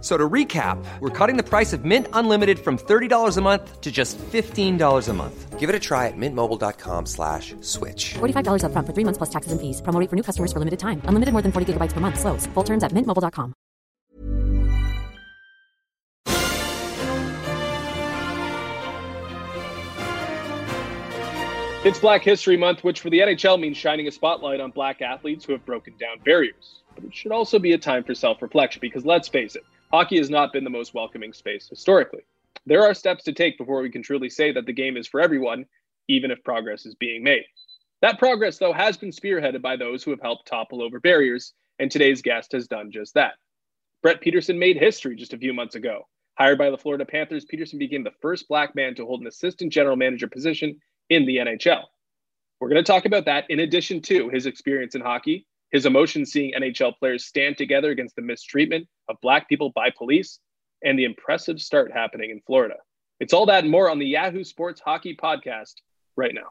So to recap, we're cutting the price of Mint Unlimited from $30 a month to just $15 a month. Give it a try at mintmobile.com slash switch. $45 up front for three months plus taxes and fees. Promo rate for new customers for limited time. Unlimited more than 40 gigabytes per month. Slows. Full terms at mintmobile.com. It's Black History Month, which for the NHL means shining a spotlight on black athletes who have broken down barriers. But it should also be a time for self reflection because let's face it, hockey has not been the most welcoming space historically. There are steps to take before we can truly say that the game is for everyone, even if progress is being made. That progress, though, has been spearheaded by those who have helped topple over barriers, and today's guest has done just that. Brett Peterson made history just a few months ago. Hired by the Florida Panthers, Peterson became the first black man to hold an assistant general manager position in the NHL. We're going to talk about that in addition to his experience in hockey, his emotions seeing NHL players stand together against the mistreatment of black people by police, and the impressive start happening in Florida. It's all that and more on the Yahoo Sports Hockey Podcast right now.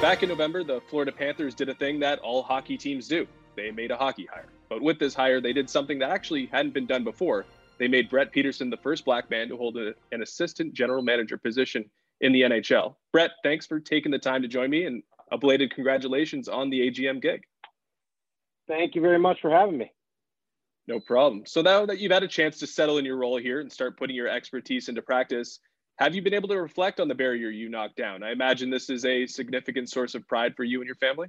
Back in November, the Florida Panthers did a thing that all hockey teams do. They made a hockey hire. But with this hire, they did something that actually hadn't been done before. They made Brett Peterson the first black man to hold a, an assistant general manager position in the NHL. Brett, thanks for taking the time to join me and a belated congratulations on the AGM gig. Thank you very much for having me. No problem. So now that you've had a chance to settle in your role here and start putting your expertise into practice, have you been able to reflect on the barrier you knocked down? I imagine this is a significant source of pride for you and your family.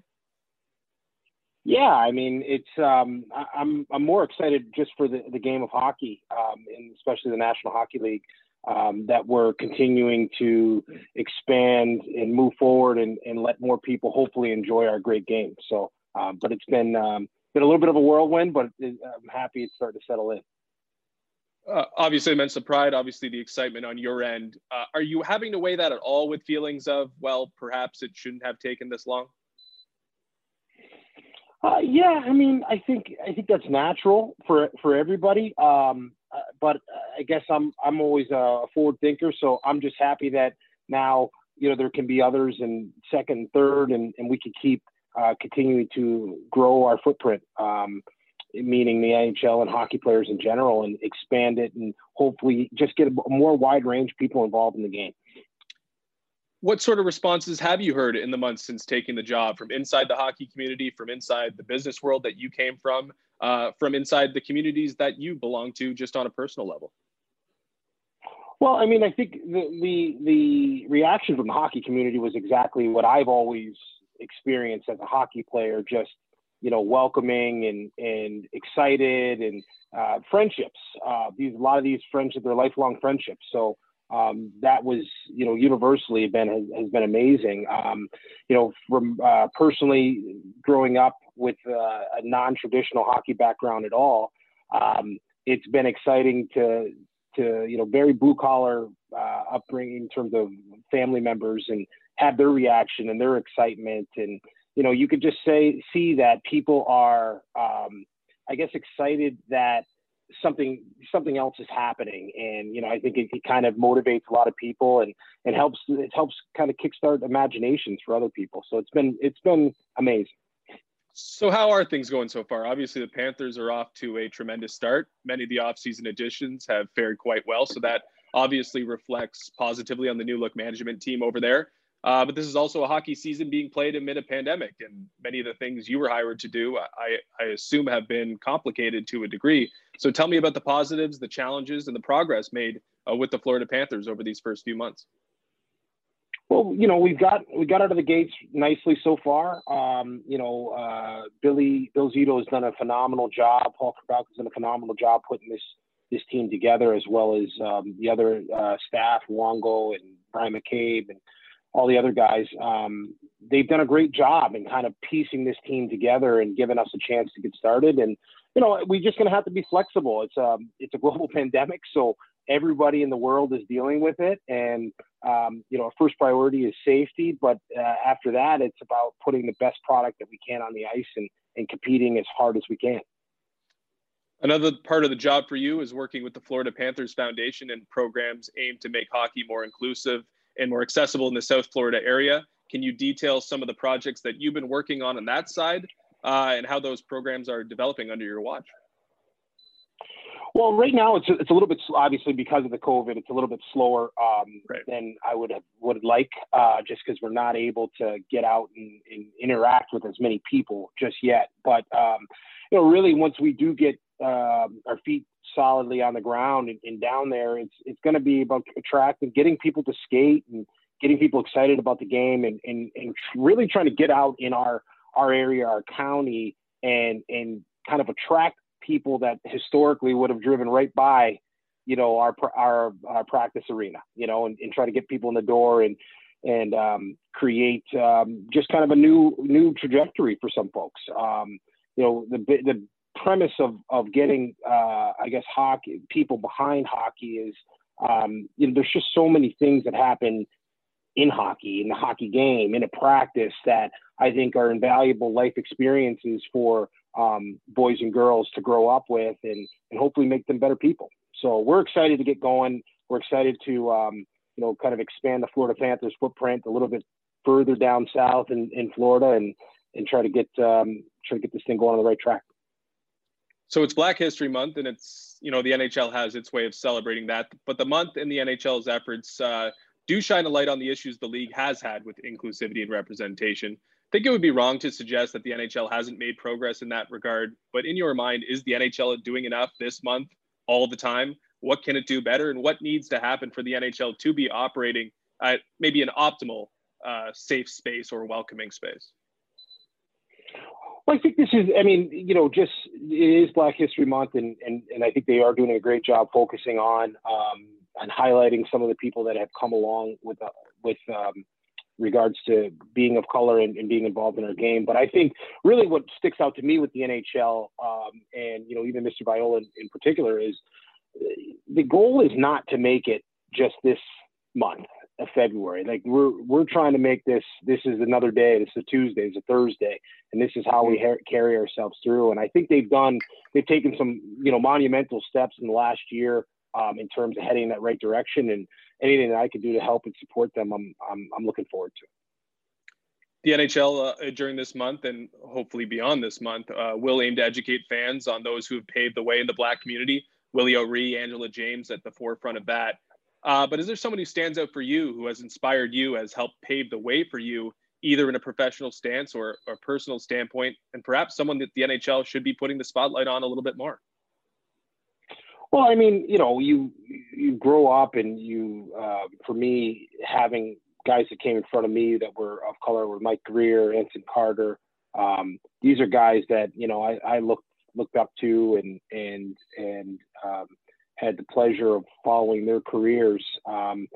Yeah, I mean, it's um, I, I'm I'm more excited just for the, the game of hockey, um, and especially the National Hockey League, um, that we're continuing to expand and move forward and, and let more people hopefully enjoy our great game. So, um, but it's been um, been a little bit of a whirlwind, but I'm happy it's starting to settle in uh, obviously immense pride, obviously the excitement on your end. Uh, are you having to weigh that at all with feelings of, well, perhaps it shouldn't have taken this long? Uh, yeah, I mean, I think I think that's natural for for everybody. Um, uh, but I guess I'm I'm always a forward thinker, so I'm just happy that now you know there can be others in second, and third, and and we can keep uh, continuing to grow our footprint. Um, meaning the NHL and hockey players in general, and expand it and hopefully just get a more wide range of people involved in the game. What sort of responses have you heard in the months since taking the job from inside the hockey community, from inside the business world that you came from, uh, from inside the communities that you belong to, just on a personal level? Well, I mean, I think the, the the reaction from the hockey community was exactly what I've always experienced as a hockey player. Just you know, welcoming and and excited and uh, friendships. Uh, these a lot of these friendships, they're lifelong friendships. So um, that was you know universally been has, has been amazing. Um, you know, from uh, personally growing up with uh, a non-traditional hockey background at all, um, it's been exciting to to you know very blue collar uh, upbringing in terms of family members and have their reaction and their excitement and you know, you could just say see that people are, um, I guess, excited that something something else is happening, and you know, I think it, it kind of motivates a lot of people and and helps it helps kind of kickstart imaginations for other people. So it's been it's been amazing. So how are things going so far? Obviously, the Panthers are off to a tremendous start. Many of the offseason additions have fared quite well, so that obviously reflects positively on the new look management team over there. Uh, but this is also a hockey season being played amid a pandemic, and many of the things you were hired to do, I, I assume, have been complicated to a degree. So tell me about the positives, the challenges, and the progress made uh, with the Florida Panthers over these first few months. Well, you know, we've got we got out of the gates nicely so far. Um, you know, uh, Billy Bill Zito has done a phenomenal job. Paul Krabowski has done a phenomenal job putting this this team together, as well as um, the other uh, staff, Luongo and Brian McCabe and all the other guys. Um, they've done a great job in kind of piecing this team together and giving us a chance to get started. And you know, we're just going to have to be flexible. It's a um, it's a global pandemic, so everybody in the world is dealing with it. And um, you know, first priority is safety, but uh, after that, it's about putting the best product that we can on the ice and and competing as hard as we can. Another part of the job for you is working with the Florida Panthers Foundation and programs aimed to make hockey more inclusive and more accessible in the South Florida area. Can you detail some of the projects that you've been working on on that side uh, and how those programs are developing under your watch? Well, right now it's it's a little bit obviously because of the COVID, it's a little bit slower um, right. than I would have would like, uh, just because we're not able to get out and, and, interact with as many people just yet. But um, you know, really, once we do get uh, our feet solidly on the ground and, and down there, it's it's going to be about attracting, getting people to skate and getting people excited about the game, and, and and really trying to get out in our our area, our county, and and kind of attract people that historically would have driven right by, you know, our our, our practice arena, you know, and, and try to get people in the door and and um, create um, just kind of a new new trajectory for some folks. Um, you know, the the premise of of getting, uh, I guess, hockey people behind hockey is, um, you know, there's just so many things that happen in hockey, in the hockey game, in a practice that I think are invaluable life experiences for um, boys and girls to grow up with and, and hopefully make them better people. So we're excited to get going. We're excited to, um, you know, kind of expand the Florida Panthers footprint a little bit further down south in, in Florida and, and try to get, um, try to get this thing going on the right track. So it's Black History Month, and it's you know the NHL has its way of celebrating that. But the month and the NHL's efforts uh, do shine a light on the issues the league has had with inclusivity and representation think it would be wrong to suggest that the NHL hasn't made progress in that regard. But in your mind, is the NHL doing enough this month all the time? What can it do better? And what needs to happen for the NHL to be operating at maybe an optimal uh, safe space or welcoming space? Well, I think this is, I mean, you know, just it is Black History Month, and, and, and I think they are doing a great job focusing on um, and highlighting some of the people that have come along with, uh, with, um, regards to being of color and, and, being involved in our game. But I think really what sticks out to me with the NHL um, and you know even Mr. Viola in, in, particular is uh, the goal is not to make it just this month of February. Like we're we're trying to make this this is another day. This is a Tuesday. It's a Thursday, and this is how we ha- carry ourselves through. And I think they've done they've taken some you know monumental steps in the last year um, in terms of heading in that right direction. And anything that I can do to help and support them, I'm I'm, I'm looking forward to. The NHL uh, during this month and hopefully beyond this month uh, will aim to educate fans on those who have paved the way in the Black community. Willie O'Ree, Angela James at the forefront of that. Uh, but is there someone who stands out for you, who has inspired you, has helped pave the way for you, either in a professional stance or a personal standpoint, and perhaps someone that the NHL should be putting the spotlight on a little bit more? Well, I mean, you know, you you grow up and you, uh, for me, having guys that came in front of me that were of color were Mike Grier, Anson Carter. Um, these are guys that you know I, I looked looked up to and and and um, had the pleasure of following their careers. Um,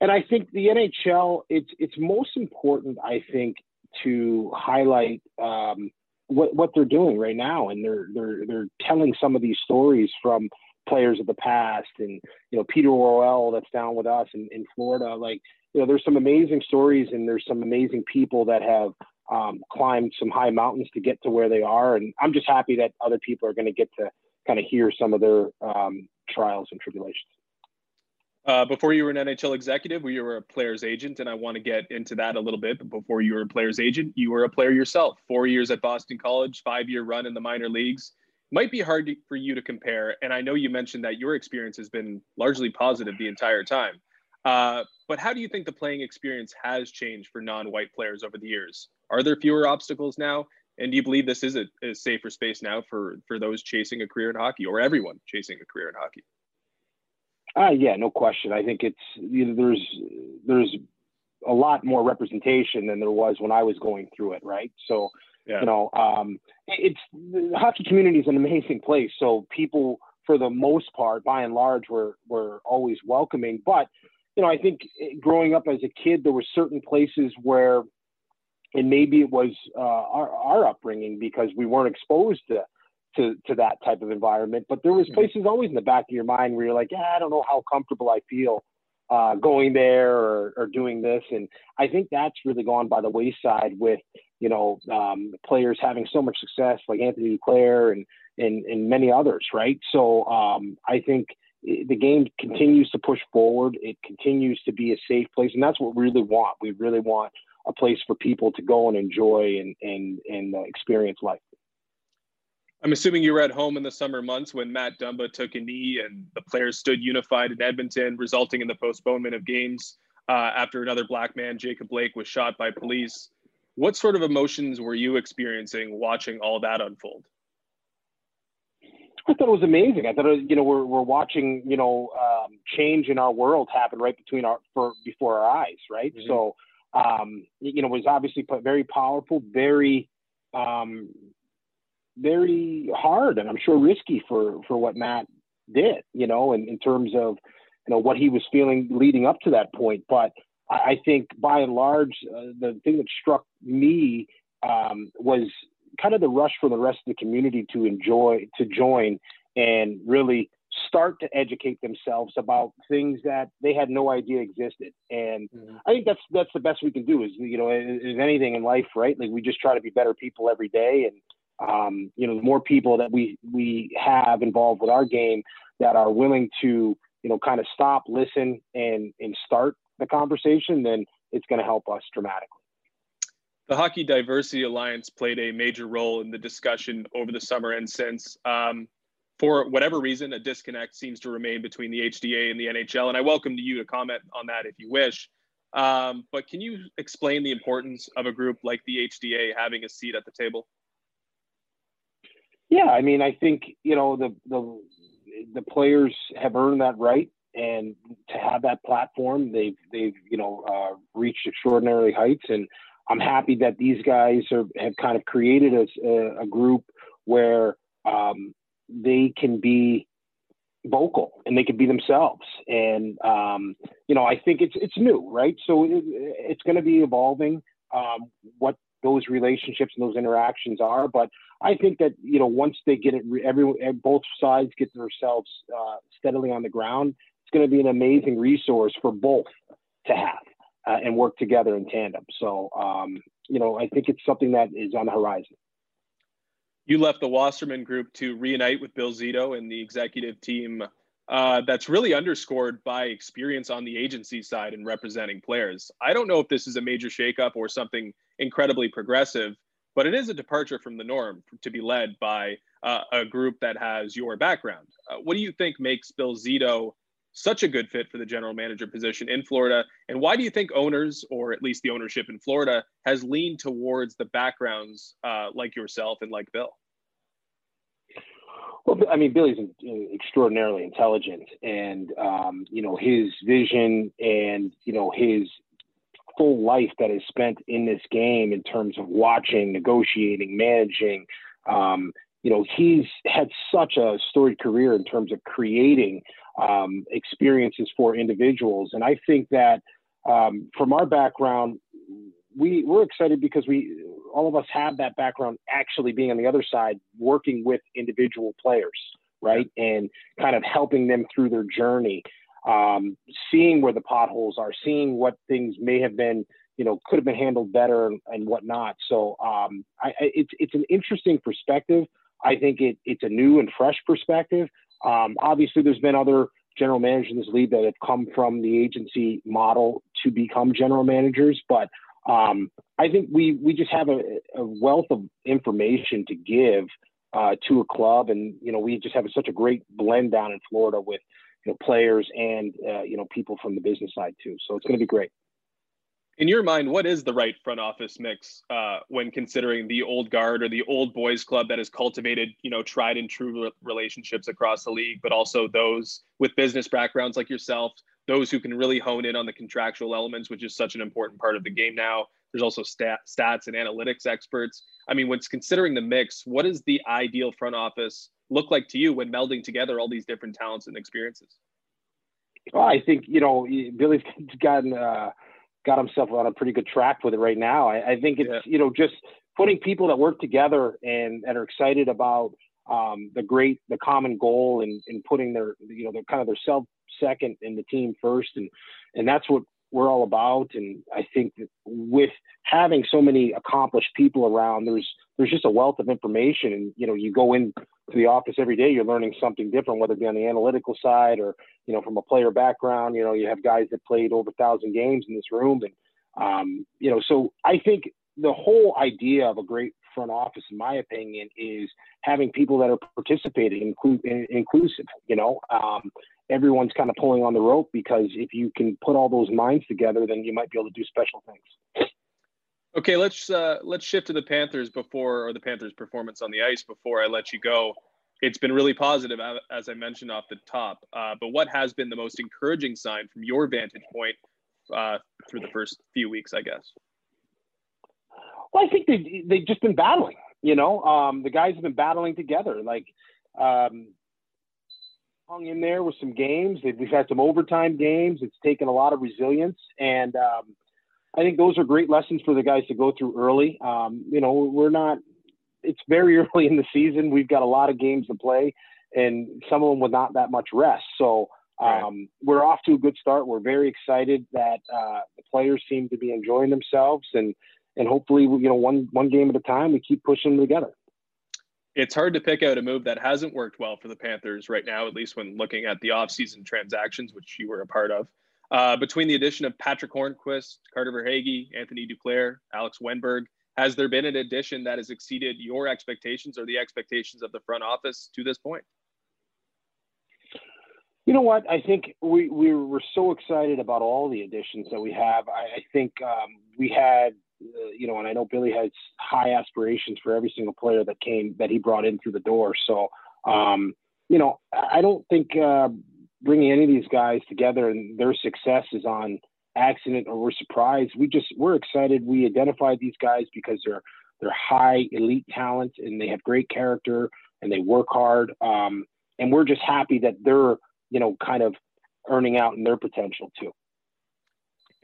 and I think the NHL, it's it's most important, I think, to highlight um, what what they're doing right now, and they're they're they're telling some of these stories from players of the past and you know Peter Worrell that's down with us in, in Florida like you know there's some amazing stories and there's some amazing people that have um, climbed some high mountains to get to where they are and I'm just happy that other people are going to get to kind of hear some of their um, trials and tribulations. Uh, before you were an NHL executive, you were a player's agent, and I want to get into that a little bit. But before you were a player's agent, you were a player yourself. Four years at Boston College, five-year run in the minor leagues might be hard to, for you to compare. And I know you mentioned that your experience has been largely positive the entire time. Uh, but how do you think the playing experience has changed for non-white players over the years? Are there fewer obstacles now? And do you believe this is a, a safer space now for for those chasing a career in hockey, or everyone chasing a career in hockey? Uh, yeah, no question. I think it's you know, there's there's a lot more representation than there was when I was going through it, right? So, yeah. you know, um, it's the hockey community is an amazing place. So people, for the most part, by and large, were were always welcoming. But you know, I think growing up as a kid, there were certain places where, and maybe it was uh, our, our upbringing because we weren't exposed to to to that type of environment. But there was mm-hmm. places always in the back of your mind where you're like, yeah, I don't know how comfortable I feel uh, going there or, or doing this. And I think that's really gone by the wayside with you know um, players having so much success like Anthony Duclair and and and many others, right? So um, I think the game continues to push forward. It continues to be a safe place, and that's what we really want. We really want a place for people to go and enjoy and and and uh, experience life. I'm assuming you were at home in the summer months when Matt Dumba took a knee and the players stood unified in Edmonton, resulting in the postponement of games uh, after another black man, Jacob Blake, was shot by police. What sort of emotions were you experiencing watching all that unfold? I thought it was amazing. I thought, was, you know, we're, we're watching, you know, um, change in our world happen right between our, for, before our eyes, right? Mm-hmm. So, um, you know, it was obviously very powerful, very, um, very hard and I'm sure risky for for what Matt did, you know, in, in terms of you know what he was feeling leading up to that point. But I think by and large, uh, the thing that struck me um, was kind of the rush for the rest of the community to enjoy to join and really start to educate themselves about things that they had no idea existed. And mm-hmm. I think that's that's the best we can do. Is you know, is anything in life, right? Like we just try to be better people every day and um, you know, the more people that we we have involved with our game that are willing to, you know, kind of stop, listen, and and start the conversation, then it's going to help us dramatically. The Hockey Diversity Alliance played a major role in the discussion over the summer and since. Um, for whatever reason, a disconnect seems to remain between the HDA and the NHL, and I welcome you to comment on that if you wish. Um, but can you explain the importance of a group like the HDA having a seat at the table? Yeah, I mean, I think you know the the the players have earned that right, and to have that platform, they've they've you know uh, reached extraordinary heights, and I'm happy that these guys are, have kind of created a, a group where um, they can be vocal and they can be themselves. And um, you know, I think it's it's new, right? So it, it's going to be evolving. Um, what those relationships and those interactions are. But I think that you know once they get it, every both sides get themselves uh, steadily on the ground, it's going to be an amazing resource for both to have uh, and work together in tandem. So um, you know I think it's something that is on the horizon. You left the Wasserman Group to reunite with Bill Zito and the executive team. Uh, that's really underscored by experience on the agency side and representing players. I don't know if this is a major shakeup or something incredibly progressive, but it is a departure from the norm to be led by uh, a group that has your background. Uh, what do you think makes Bill Zito such a good fit for the general manager position in Florida? And why do you think owners, or at least the ownership in Florida, has leaned towards the backgrounds uh, like yourself and like Bill? Well, I mean, Billy's extraordinarily intelligent, and um, you know his vision and you know his full life that is spent in this game in terms of watching, negotiating, managing. Um, you know, he's had such a storied career in terms of creating um, experiences for individuals. And I think that um, from our background, we, we're excited because we all of us have that background actually being on the other side, working with individual players, right? And kind of helping them through their journey um, seeing where the potholes are, seeing what things may have been, you know, could have been handled better and, whatnot. So um, I, it's it's an interesting perspective. I think it, it's a new and fresh perspective. Um, obviously, there's been other general managers league that have come from the agency model to become general managers, but um, I think we we just have a, a wealth of information to give uh, to a club, and you know we just have such a great blend down in Florida with you know, players and uh, you know people from the business side too. So it's going to be great. In your mind, what is the right front office mix uh, when considering the old guard or the old boys club that has cultivated, you know, tried and true relationships across the league, but also those with business backgrounds like yourself? those who can really hone in on the contractual elements, which is such an important part of the game now. There's also stat, stats and analytics experts. I mean, when considering the mix, what does the ideal front office look like to you when melding together all these different talents and experiences? Well, I think you know Billy's gotten uh, got himself on a pretty good track with it right now. I, I think it's yeah. you know just putting people that work together and, and are excited about um, the great the common goal and, and putting their you know their kind of their self second and the team first and and that's what we're all about and I think with having so many accomplished people around there's there's just a wealth of information and you know you go in to the office every day you're learning something different whether it be on the analytical side or you know from a player background you know you have guys that played over a thousand games in this room and um, you know so I think the whole idea of a great front office, in my opinion, is having people that are participating, inclu- inclusive. You know, um, everyone's kind of pulling on the rope because if you can put all those minds together, then you might be able to do special things. Okay, let's uh, let's shift to the Panthers before or the Panthers' performance on the ice before I let you go. It's been really positive, as I mentioned off the top. Uh, but what has been the most encouraging sign from your vantage point uh, through the first few weeks, I guess? Well, I think they they've just been battling. You know, um, the guys have been battling together. Like, um, hung in there with some games. We've had some overtime games. It's taken a lot of resilience, and um, I think those are great lessons for the guys to go through early. Um, you know, we're not. It's very early in the season. We've got a lot of games to play, and some of them with not that much rest. So. Um, right. We're off to a good start. We're very excited that uh, the players seem to be enjoying themselves, and and hopefully, you know, one one game at a time, we keep pushing them together. It's hard to pick out a move that hasn't worked well for the Panthers right now, at least when looking at the offseason transactions, which you were a part of. Uh, between the addition of Patric Hornqvist, Carter Verhaeghe, Anthony Duclair, Alex Wennberg, has there been an addition that has exceeded your expectations or the expectations of the front office to this point? You know what? I think we, we were so excited about all the additions that we have. I, I think um, we had you know, and I know Billy has high aspirations for every single player that came that he brought in through the door. So, um, you know, I don't think uh, bringing any of these guys together and their success is on accident or we're surprised. We just we're excited. We identified these guys because they're they're high elite talent and they have great character and they work hard. Um, and we're just happy that they're you know kind of earning out in their potential too.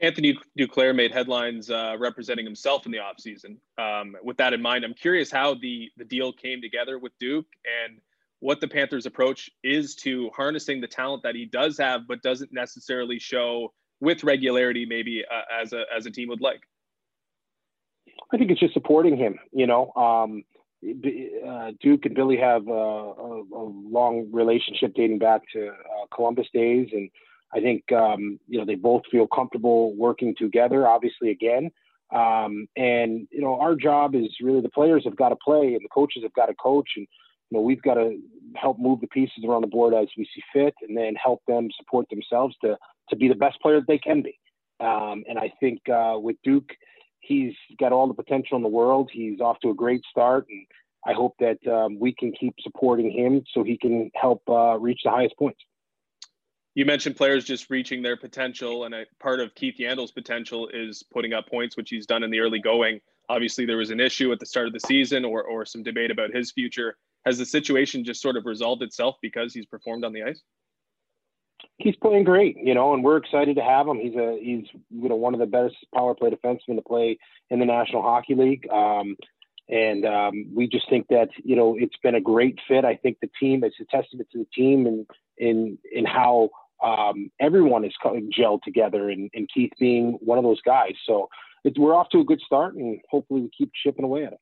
Anthony Duclair made headlines uh, representing himself in the offseason. Um, with that in mind, I'm curious how the, the deal came together with Duke and what the Panthers' approach is to harnessing the talent that he does have, but doesn't necessarily show with regularity, maybe uh, as a as a team would like. I think it's just supporting him. You know, um, uh, Duke and Billy have a, a, a, long relationship dating back to uh, Columbus days, and I think um, you know they both feel comfortable working together. Obviously, again, um, and you know our job is really the players have got to play and the coaches have got to coach, and you know we've got to help move the pieces around the board as we see fit, and then help them support themselves to to be the best players they can be. Um, and I think uh, with Duke, he's got all the potential in the world. He's off to a great start, and I hope that um, we can keep supporting him so he can help uh, reach the highest points you mentioned players just reaching their potential, and a part of Keith Yandle's potential is putting up points, which he's done in the early going. Obviously, there was an issue at the start of the season, or or some debate about his future. Has the situation just sort of resolved itself because he's performed on the ice? He's playing great, you know, and we're excited to have him. He's a he's you know one of the best power play defensemen to play in the National Hockey League. Um, and um, we just think that you know it's been a great fit. I think the team it's a testament to the team and in in how um, everyone is gelled together, and, and, Keith being one of those guys. So we're off to a good start, and hopefully we keep chipping away at it.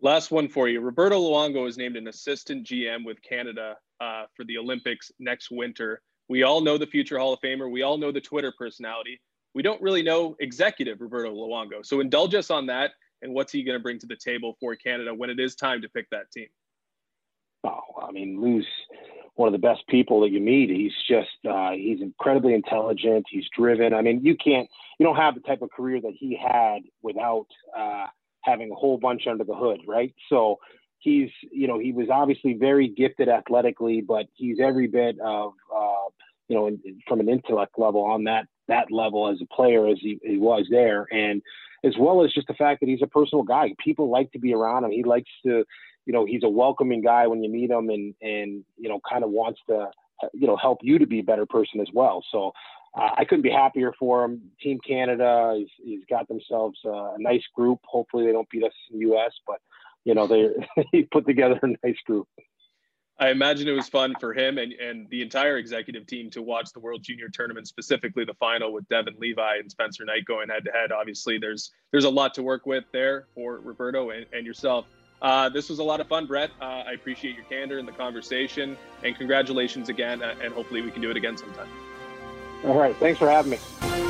Last one for you. Roberto Luongo is named an assistant GM with Canada uh, for the Olympics next winter. We all know the future Hall of Famer. We all know the Twitter personality. We don't really know executive Roberto Luongo. So indulge us on that and what's he going to bring to the table for Canada when it is time to pick that team? Oh, I mean, Lou's one of the best people that you meet. He's just uh, he's incredibly intelligent. He's driven. I mean, you can't you don't have the type of career that he had without uh, having a whole bunch under the hood, right? So he's you know he was obviously very gifted athletically, but he's every bit of uh, you know, in, from an intellect level on that that level as a player as he, he was there, and as well as just the fact that he's a personal guy. People like to be around him. He likes to, you know, he's a welcoming guy when you meet him, and and you know, kind of wants to, you know, help you to be a better person as well. So. Uh, I couldn't be happier for him. Team Canada, he's, he's got themselves a nice group. Hopefully, they don't beat us in the U.S., but you know they he put together a nice group. I imagine it was fun for him and, and the entire executive team to watch the World Junior Tournament, specifically the final with Devon Levi and Spencer Knight going head to head. Obviously, there's there's a lot to work with there for Roberto and, and yourself. Uh, this was a lot of fun, Brett. Uh, I appreciate your candor in the conversation, and congratulations again. Uh, and hopefully, we can do it again sometime. All right, thanks for having me.